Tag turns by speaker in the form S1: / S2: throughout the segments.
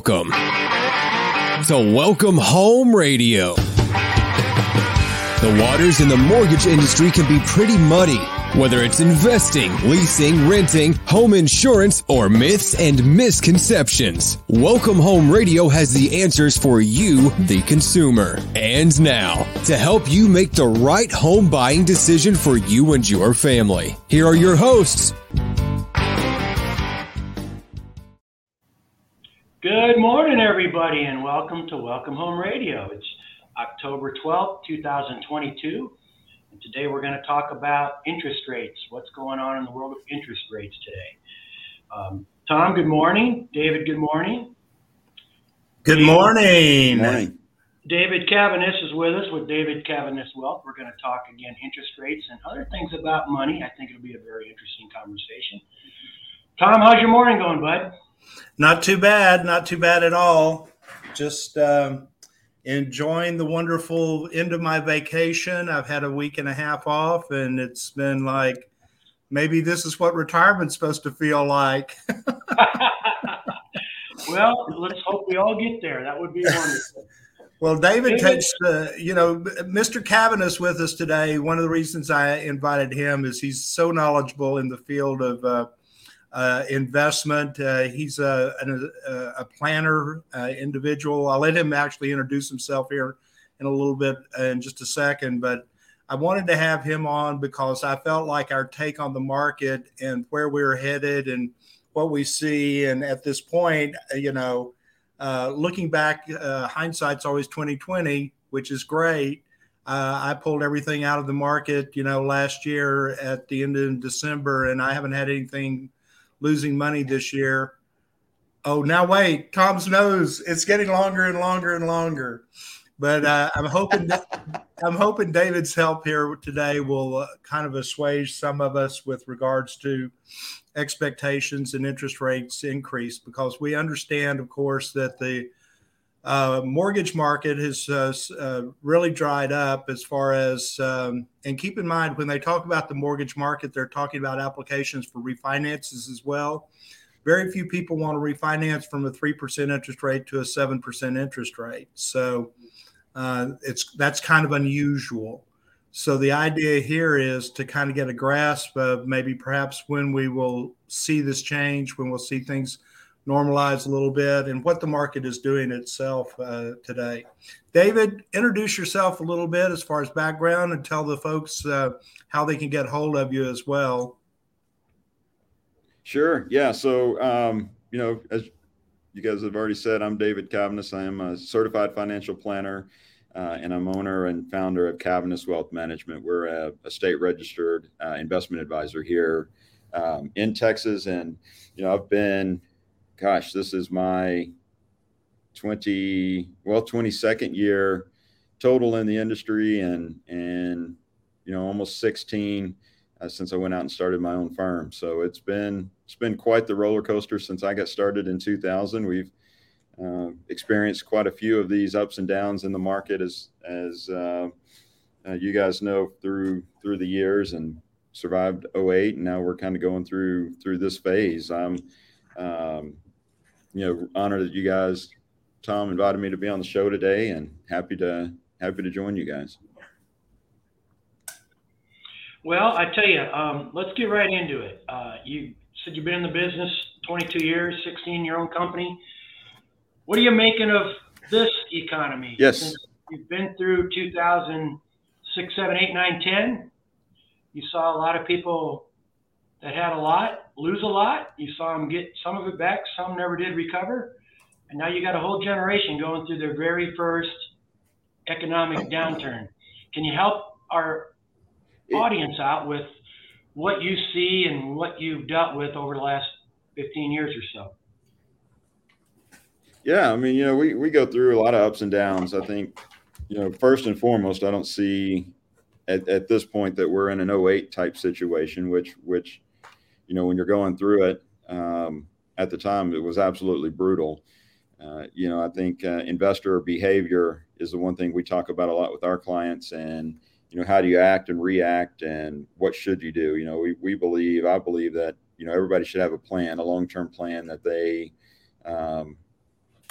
S1: Welcome to Welcome Home Radio. The waters in the mortgage industry can be pretty muddy, whether it's investing, leasing, renting, home insurance, or myths and misconceptions. Welcome Home Radio has the answers for you, the consumer. And now, to help you make the right home buying decision for you and your family, here are your hosts,
S2: Good morning, everybody, and welcome to Welcome Home Radio. It's October 12th, 2022, and today we're going to talk about interest rates. What's going on in the world of interest rates today? Um, Thom, good morning. David, good morning.
S3: Good morning.
S4: Good morning.
S2: David Caviness is with us with David Caviness Wealth. We're going to talk again interest rates and other things about money. I think it'll be a very interesting conversation. Thom, how's your morning going, bud?
S3: Not too bad. Not too bad at all. Just um, enjoying the wonderful end of my vacation. I've had a week and a half off, and it's been like maybe this is what retirement's supposed to feel like.
S2: well, let's hope we all get there. That would be wonderful.
S3: Well, David takes, uh, you know, Mr. Caviness with us today. One of the reasons I invited him is he's so knowledgeable in the field of uh, uh, investment. Uh, he's a, a, a planner uh, individual. I'll let him actually introduce himself here in a little bit uh, in just a second. But I wanted to have him on because I felt like our take on the market and where we're headed and what we see. And at this point, you know, uh, looking back, uh, hindsight's always 2020, which is great. I pulled everything out of the market, you know, last year at the end of December, and I haven't had anything losing money this year. Oh, now wait, Thom's nose. It's getting longer and longer and longer. But uh, I'm hoping that, I'm hoping David's help here today will uh, kind of assuage some of us with regards to expectations and interest rates increase because we understand, of course, that the uh, mortgage market has uh, uh, really dried up as far as, um, and keep in mind when they talk about the mortgage market, they're talking about applications for refinances as well. Very few people want to refinance from a 3% interest rate to a 7% interest rate. So uh, it's that's kind of unusual. So the idea here is to kind of get a grasp of maybe perhaps when we will see this change, when we'll see things normalize a little bit and what the market is doing itself uh, today. David, introduce yourself a little bit as far as background and tell the folks uh, how they can get hold of you as well.
S4: Sure. Yeah. So, um, you know, as you guys have already said, I'm David Caviness. I am a certified financial planner. Uh, and I'm owner and founder of Caviness Wealth Management. We're a, a state registered uh, investment advisor here um, in Texas, and you know I've been gosh, this is my 20, well, 22nd year total in the industry and, and, you know, almost 16 uh, since I went out and started my own firm. So it's been, it's been quite the roller coaster since I got started in 2000. We've uh, experienced quite a few of these ups and downs in the market as, as, uh, uh you guys know through, through the years and survived 08 and now we're kind of going through, through this phase. I'm, um, you know, honored that you guys, Thom, invited me to be on the show today, and happy to happy to join you guys.
S2: Well, I tell you, um, let's get right into it. Uh, you said you've been in the business 22 years, 16 your own company. What are you making of this economy?
S4: Yes.
S2: Since you've been through 2006, 7, 8, 9, 10. You saw a lot of people that had a lot lose a lot. You saw them get some of it back, some never did recover. And now you got a whole generation going through their very first economic downturn. Can you help our audience out with what you see and what you've dealt with over the last 15 years or so?
S4: Yeah, I mean, you know, we, we go through a lot of ups and downs. I think, you know, first and foremost, I don't see at, at this point that we're in an 08 type situation, which which you know, when you're going through it, um, at the time, it was absolutely brutal. Uh, you know, I think uh, investor behavior is the one thing we talk about a lot with our clients, and you know, how do you act and react, and what should you do? You know, we we believe, I believe that you know everybody should have a plan, a long term plan that they um,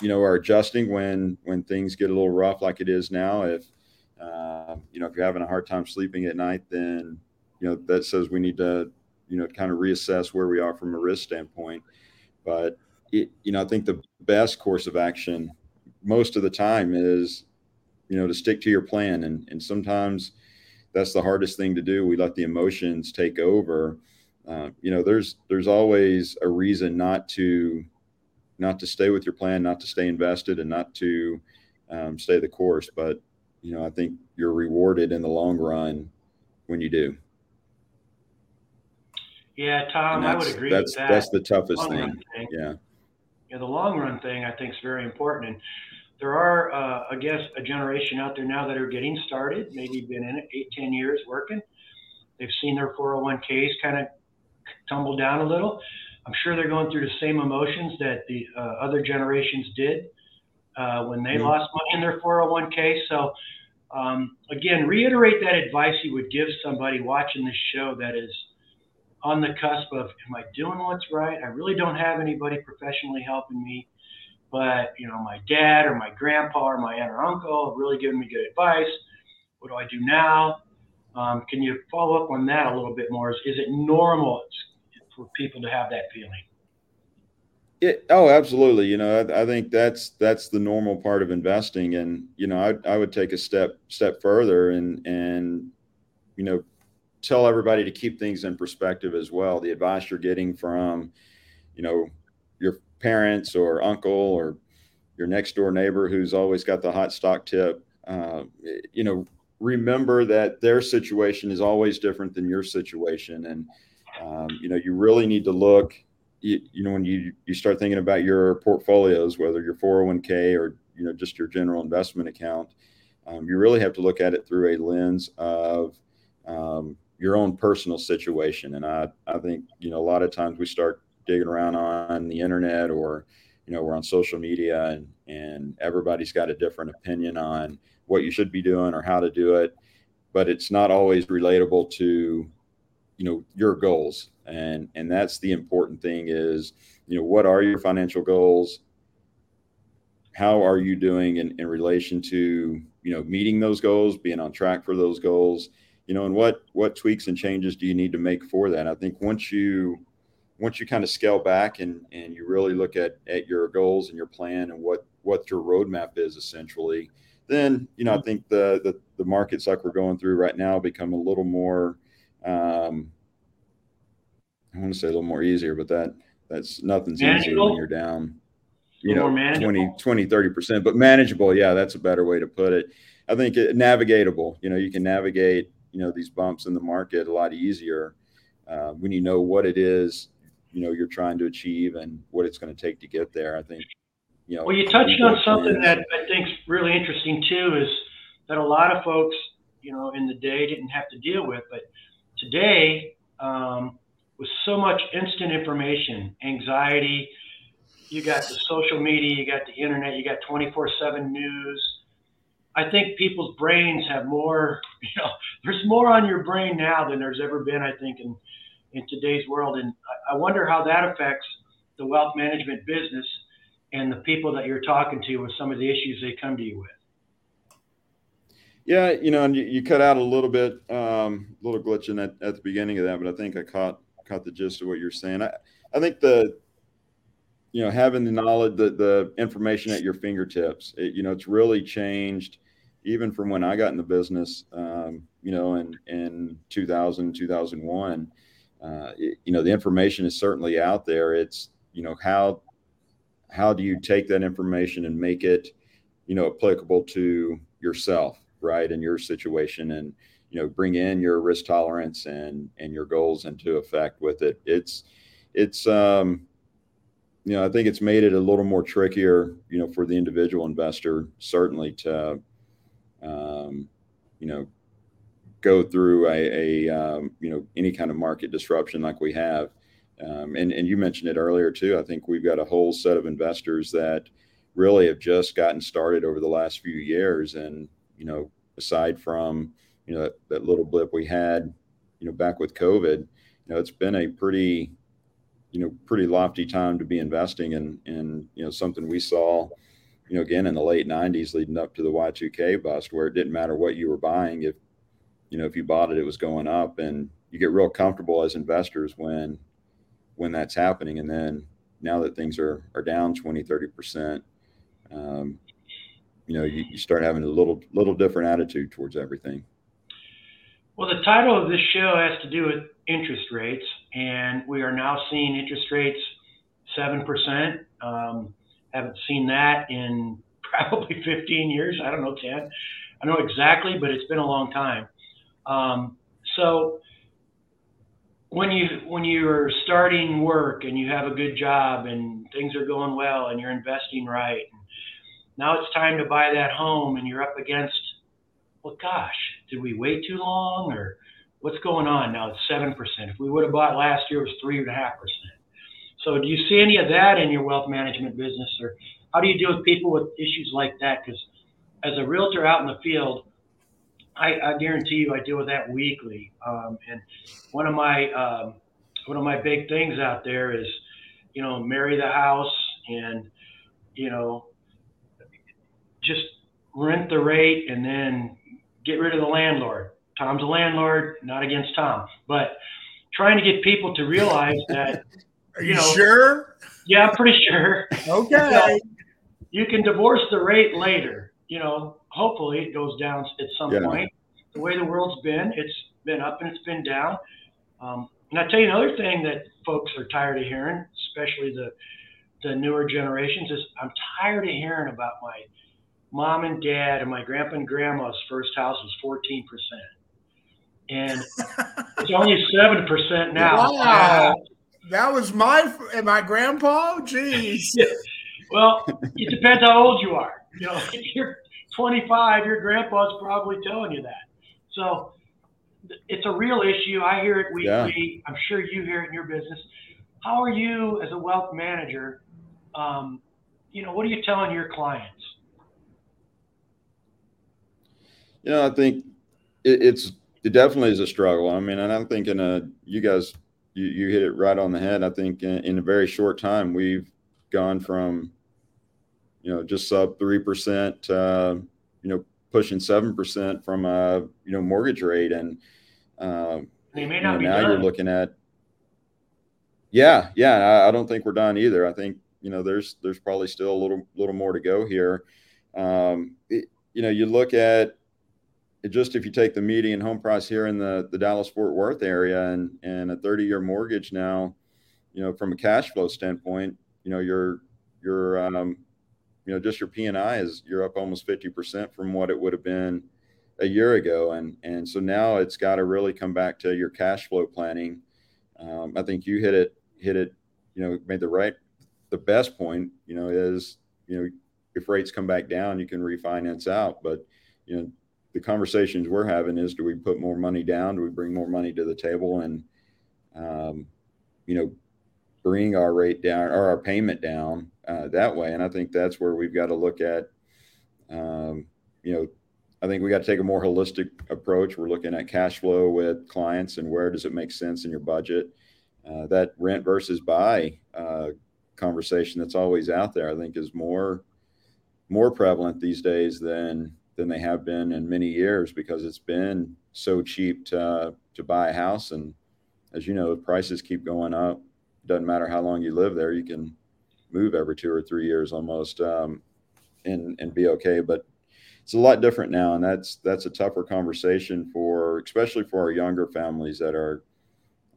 S4: you know, are adjusting when when things get a little rough, like it is now. If uh, you know, if you're having a hard time sleeping at night, then you know that says we need to, you know, kind of reassess where we are from a risk standpoint. But it, you know, I think the best course of action most of the time is, you know, to stick to your plan, and and sometimes that's the hardest thing to do. We let the emotions take over. Uh, you know, there's there's always a reason not to not to stay with your plan, not to stay invested, and not to um, stay the course. But you know, I think you're rewarded in the long run when you do.
S2: Yeah, Thom, I would agree
S4: that's,
S2: with that.
S4: That's the toughest thing. thing. Yeah.
S2: Yeah, the long run thing I think is very important. And there are, uh, I guess, a generation out there now that are getting started, maybe been in it eight, ten years working. They've seen their 401ks kind of tumble down a little. I'm sure they're going through the same emotions that the uh, other generations did uh, when they mm-hmm. lost money in their 401k. So, um, again, reiterate that advice you would give somebody watching this show that is on the cusp of, am I doing what's right? I really don't have anybody professionally helping me, but you know, my dad or my grandpa or my aunt or uncle have really given me good advice. What do I do now? Um, can you follow up on that a little bit more? Is, is it normal for people to have that feeling.
S4: It, oh, absolutely. You know, I, I, think that's that's the normal part of investing, and you know, I, I would take a step step further and and you know, tell everybody to keep things in perspective as well. The advice you're getting from, you know, your parents or uncle or your next door neighbor who's always got the hot stock tip. Uh, you know, remember that their situation is always different than your situation, and um, you know, you really need to look. You, you, know, when you you start thinking about your portfolios, whether your 401k or you know just your general investment account, um, you really have to look at it through a lens of um, your own personal situation. And I I think you know a lot of times we start digging around on the internet or you know we're on social media and and everybody's got a different opinion on what you should be doing or how to do it. But it's not always relatable to you know your goals. And and that's the important thing is you know what are your financial goals? How are you doing in, in relation to you know meeting those goals being on track for those goals you know and what what tweaks and changes do you need to make for that i think once you once you kind of scale back and and you really look at at your goals and your plan and what what your roadmap is essentially then you know i think the the, the markets like we're going through right now become a little more um, I want to say a little more easier, but that that's nothing's easy when you're down, you know, 20, 20, 30%, but manageable. Yeah, that's a better way to put it. I think it, navigatable, you know, you can navigate, you know, these bumps in the market a lot easier uh, when you know what it is, you know, you're trying to achieve and what it's going to take to get there. I think, you know.
S2: Well, you touched on something that I think is really interesting too, is that a lot of folks, you know, in the day didn't have to deal with, but today, um, with so much instant information, anxiety, you got the social media, you got the internet, you got 24 7 news. I think people's brains have more, you know, there's more on your brain now than there's ever been, I think, in, in today's world. And I wonder how that affects the wealth management business and the people that you're talking to with some of the issues they come to you with.
S4: Yeah, you know, and you, you cut out a little bit, um, a little glitching at, at the beginning of that, but I think I caught caught the gist of what you're saying. I, I think the you know having the knowledge, the the information at your fingertips, it, you know, it's really changed even from when I got in the business, um, you know, in in 2000 2001. Uh, it, you know, the information is certainly out there. It's you know how how do you take that information and make it you know applicable to yourself right And your situation and you know bring in your risk tolerance and and your goals into effect with it it's it's um you know i think it's made it a little more trickier you know for the individual investor certainly to um you know go through a, a um, you know any kind of market disruption like we have. Um, and and you mentioned it earlier too. I think we've got a whole set of investors that really have just gotten started over the last few years. And you know aside from you know that, that little blip we had you know back with covid you know it's been a pretty you know pretty lofty time to be investing in in you know something we saw you know again in the late 90s leading up to the y2k bust where it didn't matter what you were buying if you know if you bought it it was going up and you get real comfortable as investors when when that's happening and then now that things are are down 20 30 percent um, you know you, you start having a little little different attitude towards everything
S2: well, the title of this show has to do with interest rates, and we are now seeing interest rates 7%. Um, haven't seen that in probably 15 years. I don't know, 10. I know exactly, but it's been a long time. Um, so when you when you're starting work and you have a good job and things are going well and you're investing right, now it's time to buy that home and you're up against well, gosh, did we wait too long or what's going on now? It's seven percent. If we would have bought last year, it was three and a half percent. So, do you see any of that in your wealth management business, or how do you deal with people with issues like that? Because as a realtor out in the field, I, I guarantee you, I deal with that weekly. Um, and one of my um, one of my big things out there is, you know, marry the house and, you know, just rent the rate and then get rid of the landlord. Thom's a landlord, not against Thom, but trying to get people to realize that.
S3: Are you, you know, sure?
S2: Yeah, I'm pretty sure.
S3: Okay.
S2: you can divorce the rate later. You know, hopefully it goes down at some yeah. point. The way the world's been, it's been up and it's been down. Um, and I tell you another thing that folks are tired of hearing, especially the the newer generations, is I'm tired of hearing about my mom and dad and my grandpa and grandma's first house was 14%. And it's only 7% now.
S3: Wow. That was my and my grandpa. Jeez.
S2: well, it depends how old you are. You know, if you're 25, your grandpa's probably telling you that. So it's a real issue. I hear it weekly. Yeah. I'm sure you hear it in your business. How are you as a wealth manager? Um, you know, what are you telling your clients?
S4: You know, I think it, it's it definitely is a struggle. I mean, and I'm thinking, uh, you guys, you, you hit it right on the head. I think in, in a very short time, we've gone from, you know, just sub three percent, uh, you know, pushing seven percent from a you know mortgage rate, and uh,
S2: you know,
S4: now done. you're looking at, yeah, yeah. I, I, don't think we're done either. I think you know there's there's probably still a little little more to go here. Um, it, you know, you look at just if you take the median home price here in the, the Dallas Fort Worth area and, and a 30 year mortgage now, you know, from a cash flow standpoint, you know, your, your, um, you know, just your P&I is you're up almost 50% from what it would have been a year ago. And, and so now it's got to really come back to your cash flow planning. Um, I think you hit it, hit it, you know, made the right, the best point, you know, is, you know, if rates come back down, you can refinance out, but, you know, the conversations we're having is do we put more money down? Do we bring more money to the table? And um, you know bring our rate down or our payment down uh, that way. And i think that's where we've got to look at um, you know i think we got to take a more holistic approach. We're looking at cash flow with clients and where does it make sense in your budget. Uh, that rent versus buy uh, conversation that's always out there i think is more more prevalent these days than than they have been in many years because it's been so cheap to to buy a house. And as you know prices keep going up doesn't matter how long you live there you can move every two or three years almost um, and and be okay. But it's a lot different now and that's that's a tougher conversation for especially for our younger families that are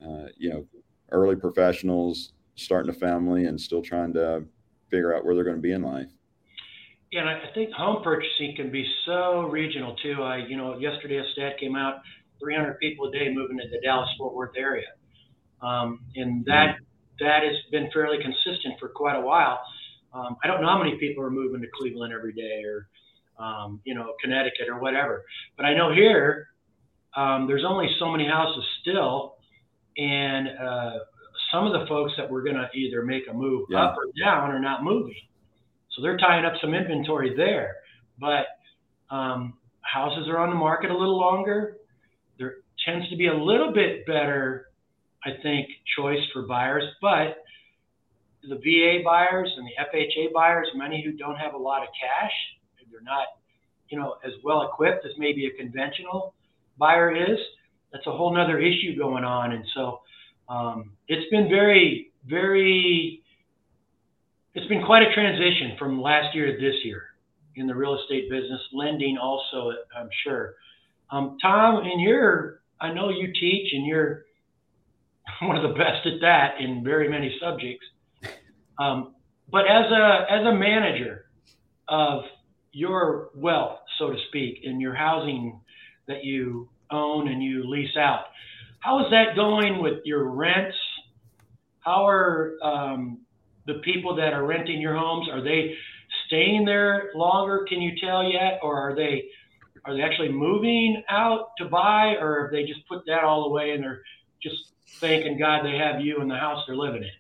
S4: uh, you know early professionals starting a family and still trying to figure out where they're going to be in life
S2: yeah, and I think home purchasing can be so regional too. I, you know, yesterday a stat came out: 300 people a day moving to the Dallas-Fort Worth area, um, and that that has been fairly consistent for quite a while. Um, I don't know how many people are moving to Cleveland every day, or um, you know, Connecticut or whatever. But I know here um, there's only so many houses still, and uh, some of the folks that were going to either make a move yeah. up or down are not moving. So they're tying up some inventory there. But um, houses are on the market a little longer. There tends to be a little bit better I think, choice for buyers. But the VA buyers and the FHA buyers, many who don't have a lot of cash, they're not, you know, as well equipped as maybe a conventional buyer is. That's a whole nother issue going on. And so um, it's been very, very, it's been quite a transition from last year to this year in the real estate business, lending also, I'm sure. Um, Thom, in your, I know you teach and you're one of the best at that in very many subjects. Um, but as a as a manager of your wealth, so to speak, in your housing that you own and you lease out, how is that going with your rents? How are um, the people that are renting your homes? Are they staying there longer? Can you tell yet, or are they are they actually moving out to buy, or have they just put that all away and they're just thanking God they have you in the house they're living in?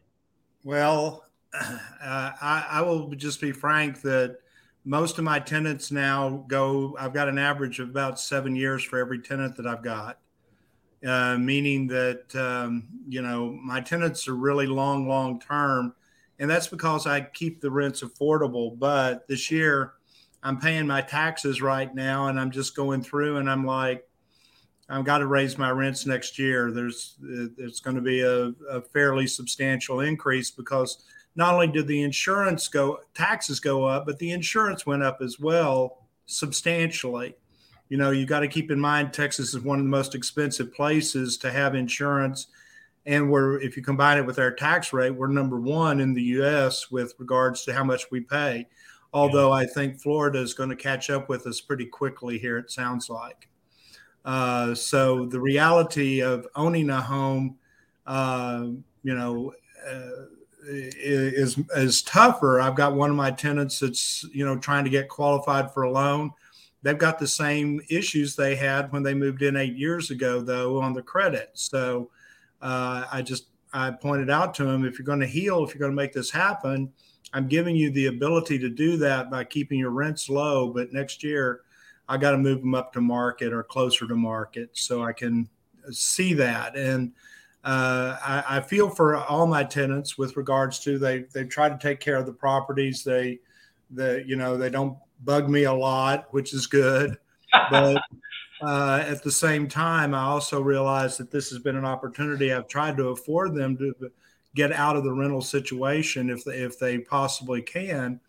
S3: Well, uh, I, I will just be frank that most of my tenants now go. I've got an average of about seven years for every tenant that I've got. Uh, meaning that um, you know my tenants are really long, long term, and that's because I keep the rents affordable. But this year, I'm paying my taxes right now, and I'm just going through, and I'm like, I've got to raise my rents next year. There's there's going to be a, a fairly substantial increase because not only did the insurance go taxes go up, but the insurance went up as well substantially. You know, you got to keep in mind Texas is one of the most expensive places to have insurance and we're if you combine it with our tax rate we're number one in the us with regards to how much we pay. Although yeah. i think florida is going to catch up with us pretty quickly here it sounds like. Uh, so the reality of owning a home uh, you know uh, is is tougher. I've got one of my tenants that's you know trying to get qualified for a loan. They've got the same issues they had when they moved in eight years ago though on the credit. So uh, I just I pointed out to him if you're going to heal, if you're going to make this happen, I'm giving you the ability to do that by keeping your rents low. But next year, I got to move them up to market or closer to market so I can see that. And uh, I, I, feel for all my tenants with regards to they they try to take care of the properties. They the you know they don't bug me a lot, which is good. But uh, at the same time, I also realize that this has been an opportunity. I've tried to afford them to get out of the rental situation if they, if they possibly can.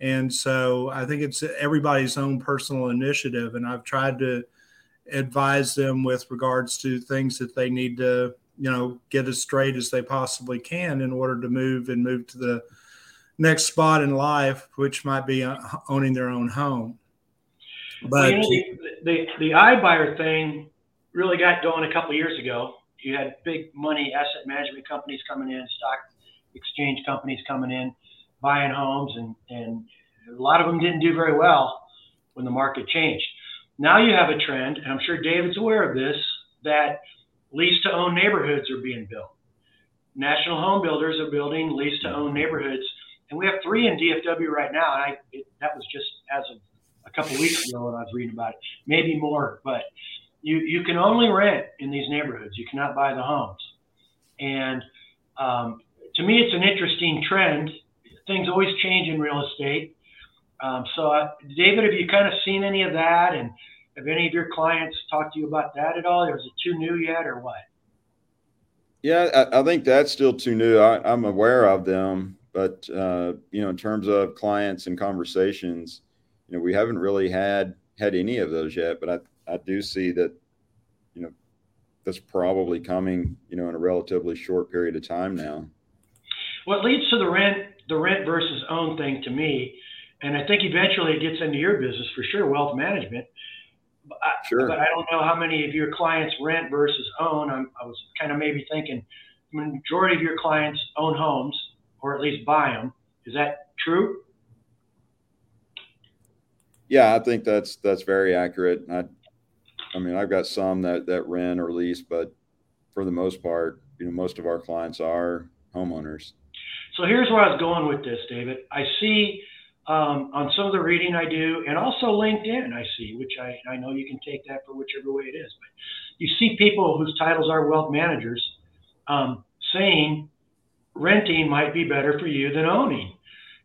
S3: And so I think it's everybody's own personal initiative. And I've tried to advise them with regards to things that they need to, you know, get as straight as they possibly can in order to move and move to the next spot in life, which might be uh, owning their own home.
S2: But well, you know, the, the the iBuyer thing really got going a couple years ago. You had big money asset management companies coming in, stock exchange companies coming in, buying homes, and and a lot of them didn't do very well when the market changed. Now you have a trend, and I'm sure David's aware of this, that lease to own neighborhoods are being built. National home builders are building lease to own neighborhoods, and we have three in DFW right now. And I, it, that was just as of a couple weeks ago when I was reading about it, maybe more. But you you can only rent in these neighborhoods. You cannot buy the homes, and um, to me, it's an interesting trend. Things always change in real estate. Um, so, uh, David, have you kind of seen any of that, and have any of your clients talked to you about that at all? Or is it too new yet, or what?
S4: Yeah, I, I think that's still too new. I, am aware of them, but uh, you know, in terms of clients and conversations, you know, we haven't really had had any of those yet, but I, I do see that, you know, that's probably coming, you know, in a relatively short period of time now.
S2: What leads to the rent, the rent versus own thing to me, and I think eventually it gets into your business for sure, wealth management. But I, sure. But I don't know how many of your clients rent versus own. I'm, I was kind of maybe thinking the majority of your clients own homes or at least buy them. Is that true?
S4: Yeah, I think that's that's very accurate. I, I mean, I've got some that that rent or lease, but for the most part, you know, most of our clients are homeowners.
S2: So here's where I was going with this, David. I see um, on some of the reading I do, and also LinkedIn, I see, which I, I know you can take that for whichever way it is. But you see people whose titles are wealth managers, um, saying renting might be better for you than owning.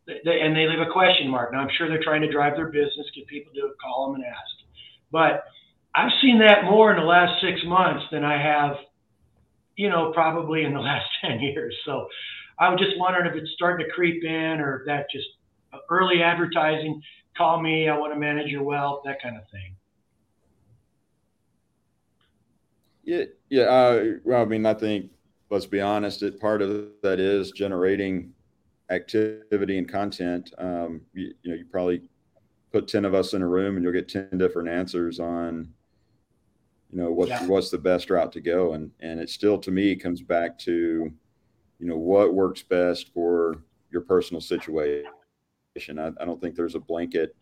S2: They, and they leave a question mark. Now, I'm sure they're trying to drive their business, get people to call them and ask. But I've seen that more in the last six months than I have, you know, probably in the last 10 years. So I was just wondering if it's starting to creep in or if that just early advertising, call me, I want to manage your wealth, that kind of thing.
S4: Yeah, yeah. Uh, well, I mean, I think let's be honest. It part of that is generating activity and content. Um, you, you know, you probably put ten of us in a room, and you'll get ten different answers on, you know, what's yeah. what's the best route to go, and and it still to me comes back to, you know, what works best for your personal situation. I, I don't think there's a blanket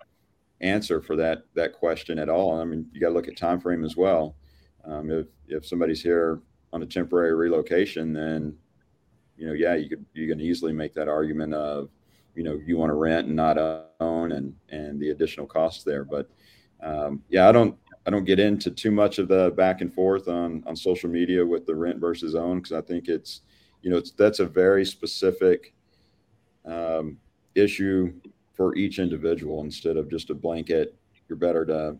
S4: answer for that that question at all. I mean, you got to look at time frame as well. Um, if if somebody's here on a temporary relocation, then you know, yeah, you could you can easily make that argument of, you know, you want to rent and not own, and and the additional costs there. But um, yeah, I don't I don't get into too much of the back and forth on on social media with the rent versus own because I think it's you know it's that's a very specific um, issue for each individual instead of just a blanket. You're better to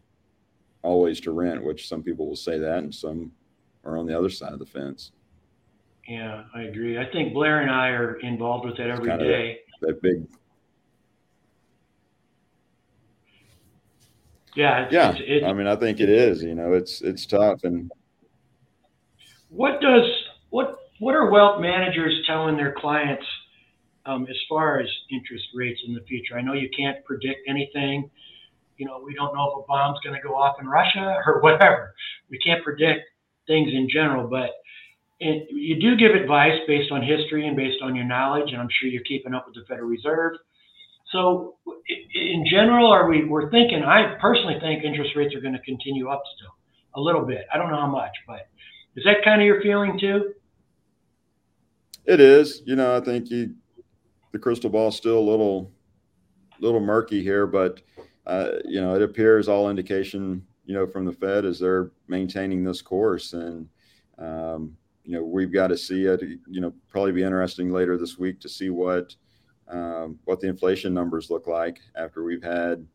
S4: always to rent, which some people will say that, and some are on the other side of the fence.
S2: Yeah, I agree. I think Blair and I are involved with that every day.
S4: That, that, big.
S2: Yeah.
S4: It's, yeah. It's, it's, I mean, I think it is. You know, it's it's tough. And
S2: what does what what are wealth managers telling their clients um, as far as interest rates in the future? I know you can't predict anything. You know, we don't know if a bomb's going to go off in Russia or whatever. We can't predict things in general, but it, you do give advice based on history and based on your knowledge, and I'm sure you're keeping up with the Federal Reserve. So, in general, are we? We're thinking. I personally think interest rates are going to continue up still a little bit. I don't know how much, but is that kind of your feeling too?
S4: It is. You know, I think you, the crystal ball is still a little, little murky here, but uh, you know, it appears all indication you know, from the Fed is they're maintaining this course. And, um, you know, we've got to see it, you know, probably be interesting later this week to see what, um, what the inflation numbers look like after we've had,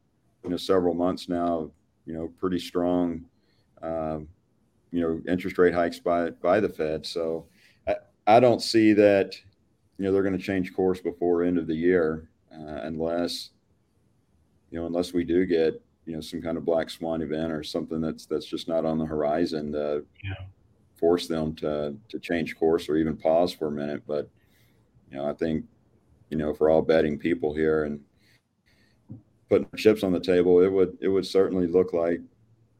S4: you know, several months now, you know, pretty strong, um, you know, interest rate hikes by, by the Fed. So I, I don't see that, you know, they're going to change course before end of the year uh, unless, you know, unless we do get you know some kind of black swan event or something that's that's just not on the horizon to yeah. Force them to to change course or even pause for a minute. But you know, I think you know for all betting people here and putting chips on the table, it would it would certainly look like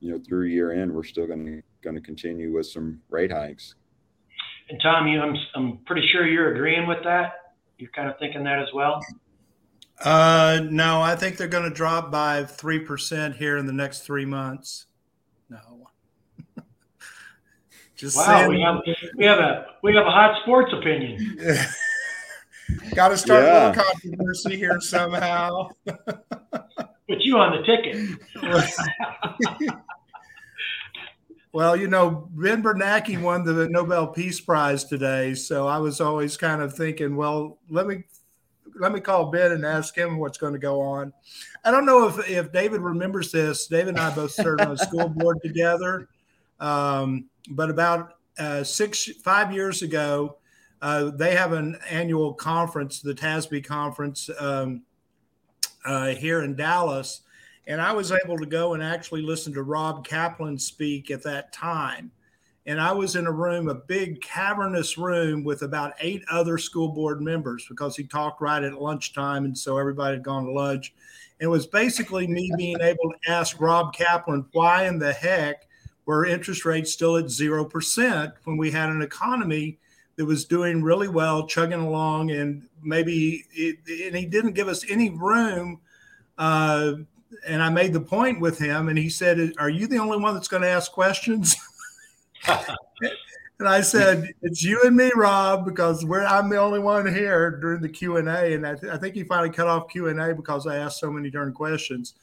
S4: you know through year end we're still going to going to continue with some rate hikes.
S2: And Thom, you, I'm I'm pretty sure you're agreeing with that. You're kind of thinking that as well.
S3: Uh, no, I think they're going to drop by three percent here in the next three months. No.
S2: Just wow, saying. we have we have a we have a hot sports opinion.
S3: Got to start yeah. a little controversy here somehow.
S2: Put you on the ticket.
S3: well, you know, Ben Bernanke won the Nobel Peace Prize today, so I was always kind of thinking, well, let me let me call Ben and ask him what's going to go on. I don't know if if David remembers this. David and I both served on a school board together, um, but about uh, six five years ago, uh, they have an annual conference, the TASB conference um, uh, here in Dallas, and I was able to go and actually listen to Rob Kaplan speak at that time and I was in a room, a big cavernous room with about eight other school board members because he talked right at lunchtime. And so everybody had gone to lunch. And it was basically me being able to ask Rob Kaplan, why in the heck were interest rates still at 0% when we had an economy that was doing really well, chugging along, and maybe, it, and he didn't give us any room. Uh, and I made the point with him, and he said, Are you the only one that's going to ask questions? and I said, "It's you and me, Rob, because I'm the only one here during the Q and A." And I, th- I, think he finally cut off Q and A because I asked so many darn questions.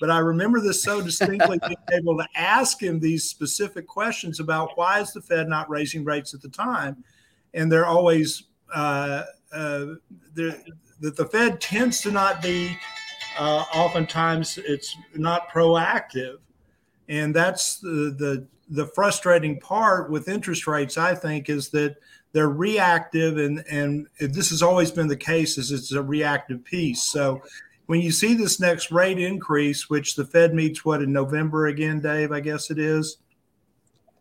S3: But I remember this so distinctly, being able to ask him these specific questions about why is the Fed not raising rates at the time. and they're always uh, uh, that the Fed tends to not be. Uh, oftentimes, it's not proactive, and that's the, the the frustrating part with interest rates. I think is that they're reactive, and and this has always been the case. Is it's a reactive piece. So when you see this next rate increase, which the Fed meets what in November again, Dave, I guess it is.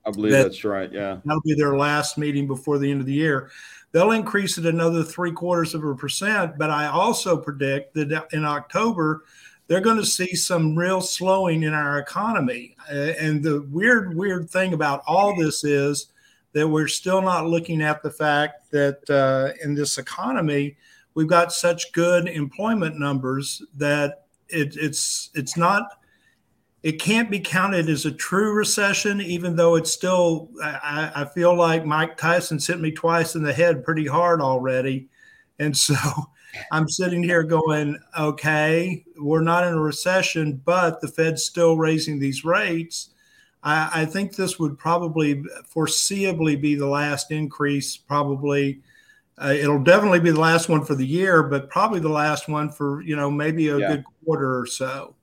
S4: I believe that, that's right. Yeah.
S3: That'll be their last meeting before the end of the year. They'll increase it another three quarters of a percent. But I also predict that in October, they're going to see some real slowing in our economy. And the weird, weird thing about all this is that we're still not looking at the fact that uh, in this economy, we've got such good employment numbers that it, it's it's not it can't be counted as a true recession, even though it's still. I, I feel like Mike Tyson hit me twice in the head pretty hard already, and so I'm sitting here going, okay, we're not in a recession, but the Fed's still raising these rates. I, I think this would probably foreseeably be the last increase, probably uh, it'll definitely be the last one for the year, but probably the last one for you know maybe a yeah. good quarter or so.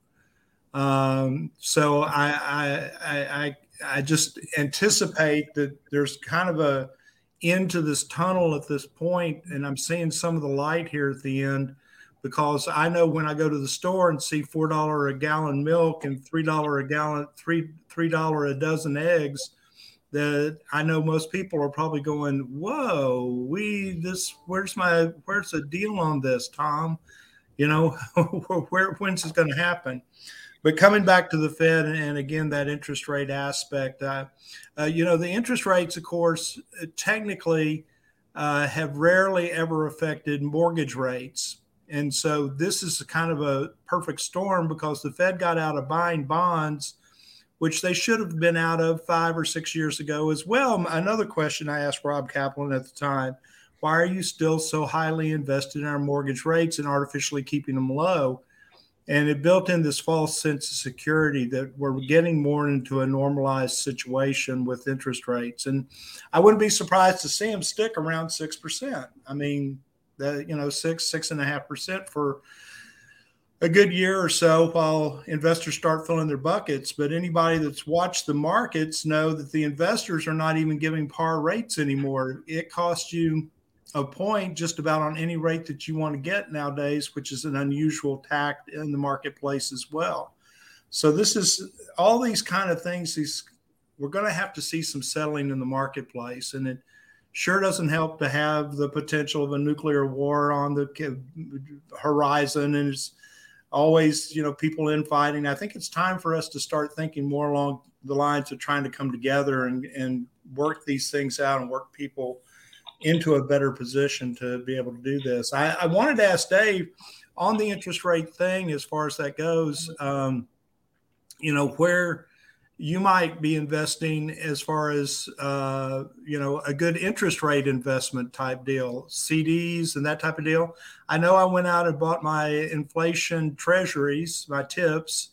S3: Um, so I, I I I just anticipate that there's kind of a into this tunnel at this point, and I'm seeing some of the light here at the end because I know when I go to the store and see four dollar a gallon milk and three dollar a gallon three three dollar a dozen eggs that I know most people are probably going, "Whoa, we this where's my where's the deal on this, Thom? You know, where when's this going to happen?" But coming back to the Fed and, again that interest rate aspect, uh, uh, you know, the interest rates, of course, technically uh, have rarely ever affected mortgage rates. And so this is kind of a perfect storm because the Fed got out of buying bonds which they should have been out of five or six years ago as well. Another question I asked Rob Kaplan at the time why are you still so highly invested in our mortgage rates and artificially keeping them low? And it built in this false sense of security that we're getting more into a normalized situation with interest rates. And I wouldn't be surprised to see them stick around 6%. I mean, that, you know, six, six and a half percent for a good year or so while investors start filling their buckets. But anybody that's watched the markets know that the investors are not even giving par rates anymore. It costs you a point just about on any rate that you want to get nowadays, which is an unusual tact in the marketplace as well. So this is all these kind of things. These we're going to have to see some settling in the marketplace, and it sure doesn't help to have the potential of a nuclear war on the horizon, and it's always, you know, people infighting. I think it's time for us to start thinking more along the lines of trying to come together and, and work these things out and work people into a better position to be able to do this. I, I wanted to ask Dave on the interest rate thing, as far as that goes, um, you know, where you might be investing as far as uh, you know a good interest rate investment type deal cds and that type of deal. I know i went out and bought my inflation treasuries my tips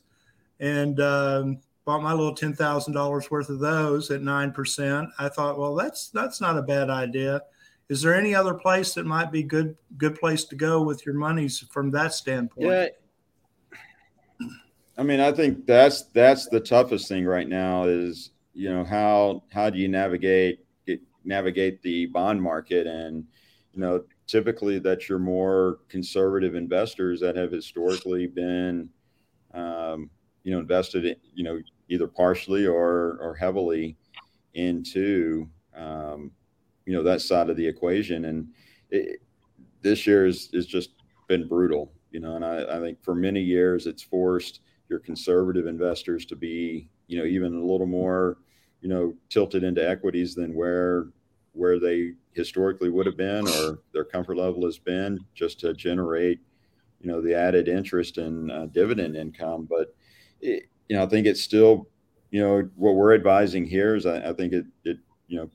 S3: and um, bought my little $10000 worth of those at 9% i thought well that's that's not a bad idea. Is there any other place that might be good good place to go with your monies from that standpoint?
S4: Yeah I mean, I think that's that's the toughest thing right now is you know how how do you navigate navigate the bond market? And you know typically that's your more conservative investors that have historically been um, you know invested in, you know either partially or or heavily into um, you know that side of the equation. And it, this year is, is just been brutal you know and I, I think for many years it's forced your conservative investors to be, you know, even a little more, you know, tilted into equities than where where they historically would have been or their comfort level has been just to generate, you know, the added interest and uh, dividend income. But, it, you know, I think it's still, you know, what we're advising here is I, I think it, it, you know,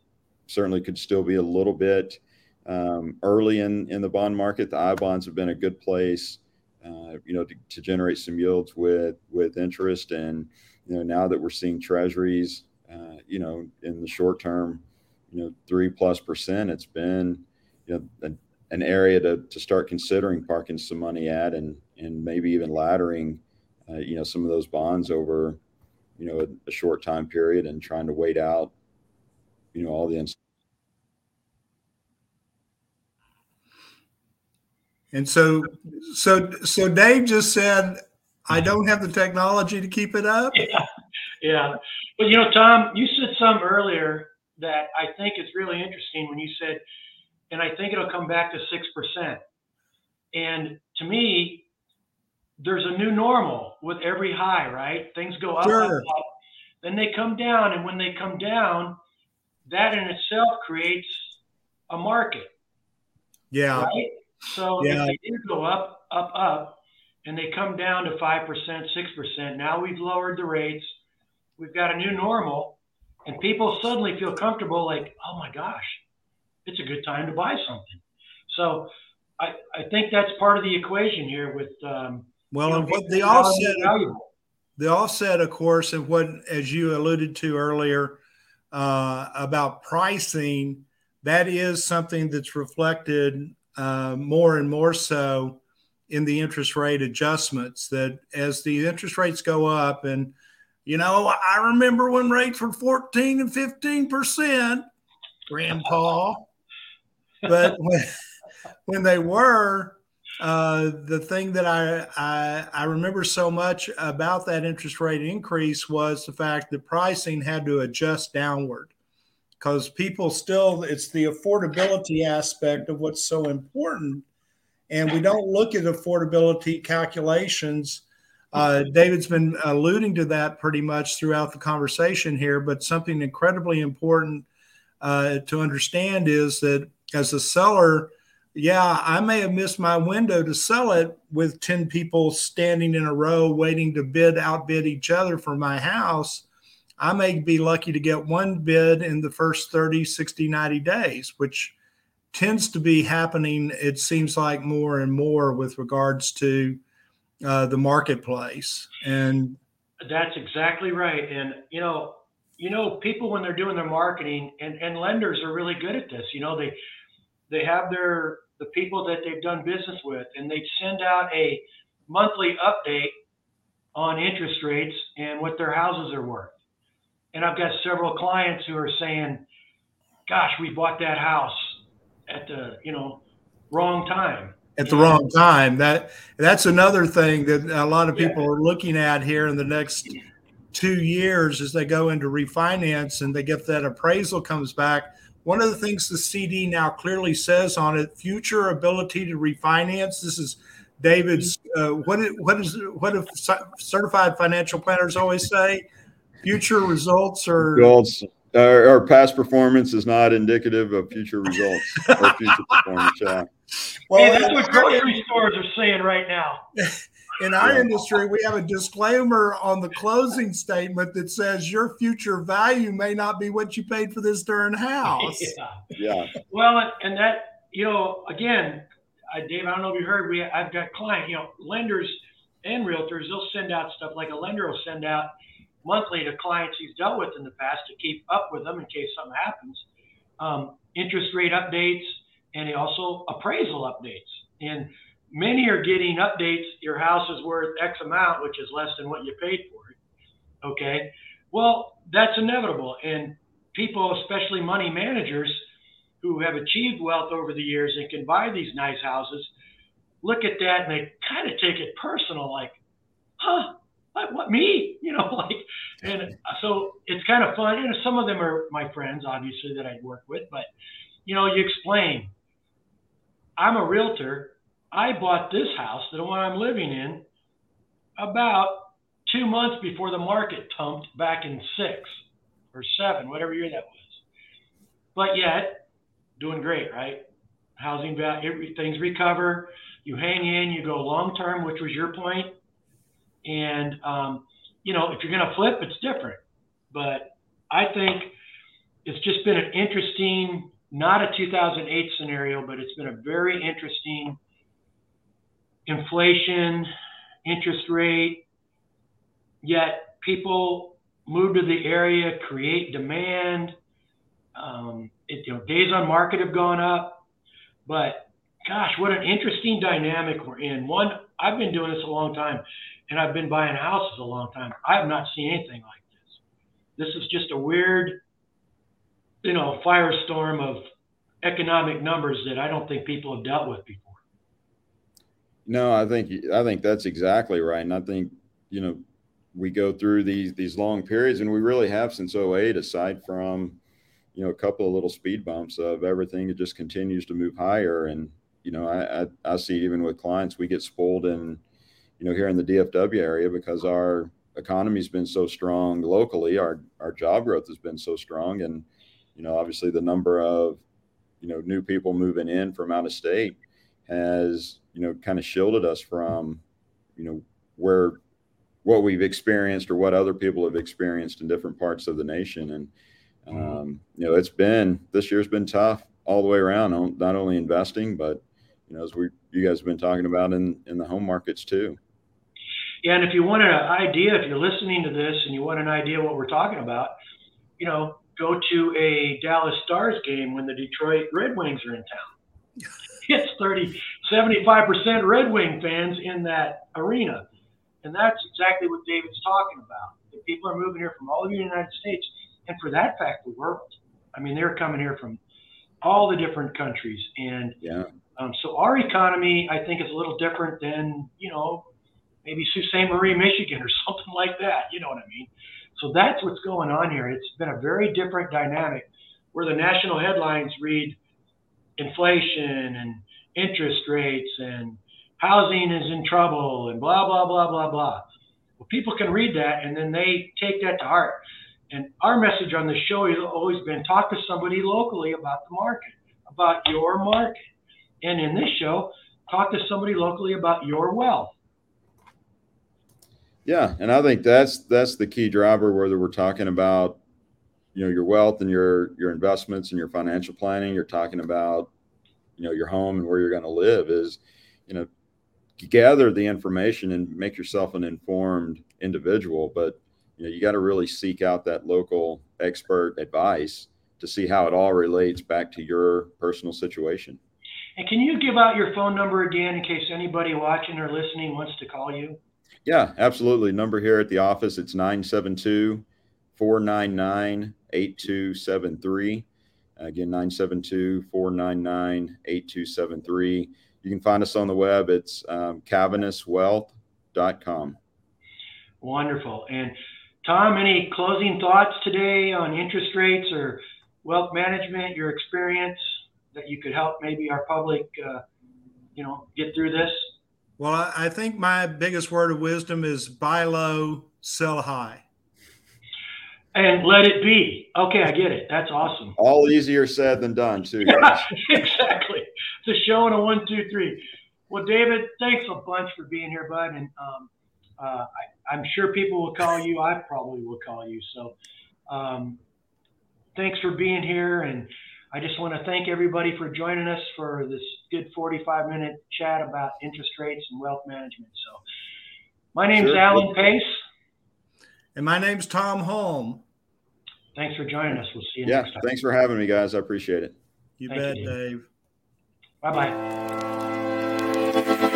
S4: certainly could still be a little bit um, early in, in the bond market. The I bonds have been a good place uh, you know, to, to, generate some yields with with interest. And you know, now that we're seeing treasuries, uh, you know, in the short term, you know three plus percent, it's been you know an, an area to, to start considering parking some money at, and and maybe even laddering, uh, you know, some of those bonds over, you know, a, a, short time period, and trying to wait out, you know, all the. Ins-
S3: and so, so, so Dave just said, "I don't have the technology to keep it up."
S2: Yeah, yeah. But you know, Thom, you said some earlier that I think is really interesting when you said, and I think it'll come back to six percent. And to me, there's a new normal with every high, right? Things go up, sure. up, up, then they come down, and when they come down, that in itself creates a market.
S3: Yeah.
S2: Right. So yeah. if they do go up, up, up, and they come down to five percent, six percent, now we've lowered the rates. We've got a new normal, and people suddenly feel comfortable, like, oh my gosh, it's a good time to buy something. So I, I think that's part of the equation here with um,
S3: well, you know, and what the offset, the offset, of course, and what, as you alluded to earlier uh, about pricing, that is something that's reflected uh, more and more so in the interest rate adjustments. That as the interest rates go up, and you know, I remember when rates were 14 and 15 percent, Grandpa, but when, when they were, uh, the thing that I, I, I remember so much about that interest rate increase was the fact that pricing had to adjust downward because people still it's the affordability aspect of what's so important, and we don't look at affordability calculations. Uh, David's been alluding to that pretty much throughout the conversation here, but something incredibly important uh, to understand is that as a seller yeah, I may have missed my window to sell it with 10 people standing in a row waiting to bid, outbid each other for my house. I may be lucky to get one bid in the first 30, 60, 90 days, which tends to be happening, it seems like more and more with regards to uh, the marketplace. And
S2: that's exactly right. And, you know, you know, people when they're doing their marketing and, and lenders are really good at this, you know, they, they have their the people that they've done business with, and they send out a monthly update on interest rates and what their houses are worth. And I've got several clients who are saying, "Gosh, we bought that house at the you know wrong time."
S3: At the wrong time. That that's another thing that a lot of people yeah. are looking at here in the next two years as they go into refinance and they get that appraisal comes back one of the things the CD now clearly says on it, future ability to refinance. This is David's. Uh, what what is what if certified financial planners always say? Future results or
S4: results or, or, past performance is not indicative of future results or future performance. Yeah.
S2: Well, hey, that's what grocery stores are saying right now.
S3: in our industry, we have a disclaimer on the closing statement that says your future value may not be what you paid for this darn house.
S2: Yeah. yeah. Well, and that, you know, again, uh, Dave, I don't know if you heard, we I've got client, you know, lenders and realtors, they'll send out stuff like a lender will send out monthly to clients he's dealt with in the past to keep up with them in case something happens. Um, interest rate updates and also appraisal updates. And many are getting updates. Your house is worth X amount, which is less than what you paid for it. Okay. Well, that's inevitable. And people, especially money managers who have achieved wealth over the years and can buy these nice houses, look at that and they kind of take it personal, like, huh, what, what me? You know, like, and so it's kind of fun. And some of them are my friends, obviously, that I work with, but you know, you explain, I'm a realtor I bought this house, the one I'm living in, about two months before the market tumped back in six or seven, whatever year that was. But yet, doing great, right? Housing value, things recover. You hang in, you go long term, which was your point. And, um, you know, if you're going to flip, it's different. But I think it's just been an interesting, not a 2008 scenario, but it's been a very interesting inflation, interest rate, yet people move to the area, create demand. Um, it, you know, days on market have gone up, but gosh, what an interesting dynamic we're in. One, I've been doing this a long time, and I've been buying houses a long time. I have not seen anything like this. This is just a weird, you know, firestorm of economic numbers that I don't think people have dealt with before.
S4: No, I think I think that's exactly right, and I think you know we go through these these long periods, and we really have since 08, aside from you know a couple of little speed bumps of everything it just continues to move higher and you know I, I, I see even with clients we get spoiled in you know here in the dfw area because our economy's been so strong locally our our job growth has been so strong. And you know obviously the number of you know new people moving in from out of state has you know kind of shielded us from you know where what we've experienced or what other people have experienced in different parts of the nation. And mm-hmm. um, you know it's been this year's been tough all the way around not only investing but you know as we you guys have been talking about in in the home markets too
S2: yeah and if you want an idea if you're listening to this and you want an idea what we're talking about you know go to a dallas stars game when the detroit red wings are in town it's 30 75% red wing fans in that arena and that's exactly what David's talking about. The people are moving here from all over the United States, and for that fact, the world. I mean, they're coming here from all the different countries, and
S4: yeah.
S2: Um, so our economy, I think, is a little different than you know, maybe Sault Ste. Marie, Michigan, or something like that. You know what I mean? So that's what's going on here. It's been a very different dynamic, where the national headlines read inflation and interest rates and housing is in trouble and blah, blah, blah, blah, blah. Well, people can read that and then they take that to heart. And our message on the show has always been talk to somebody locally about the market, about your market. And in this show, talk to somebody locally about your wealth.
S4: Yeah, and I think that's that's the key driver whether we're talking about you know your wealth and your your investments and your financial planning, you're talking about you know your home and where you're going to live is you know gather the information and make yourself an informed individual but you know you got to really seek out that local expert advice to see how it all relates back to your personal situation.
S2: And can you give out your phone number again in case anybody watching or listening wants to call you
S4: yeah absolutely number here at the office it's 972 499 8273 again 972 499 8273 you can find us on the web. It's um, cavinesswealth.com.
S2: Wonderful. And Thom, any closing thoughts today on interest rates or wealth management, your experience that you could help maybe our public, uh, you know, get through this?
S3: Well, I think my biggest word of wisdom is buy low, sell high.
S2: And let it be. Okay, I get it. That's awesome.
S4: All easier said than done, too.
S2: exactly it's a show and a one, two, three. Well, David, thanks a bunch for being here, bud. And um, uh, I, am sure people will call you. I probably will call you. So um, thanks for being here. And I just want to thank everybody for joining us for this good 45 minute chat about interest rates and wealth management. So my name's sure. Alan Pace.
S3: And my name's Thom Hulme.
S2: Thanks for joining us. We'll see you
S4: yeah,
S2: next time.
S4: Thanks for having me, guys. I appreciate it.
S3: You Thank bet, you, Dave.
S2: Bye bye.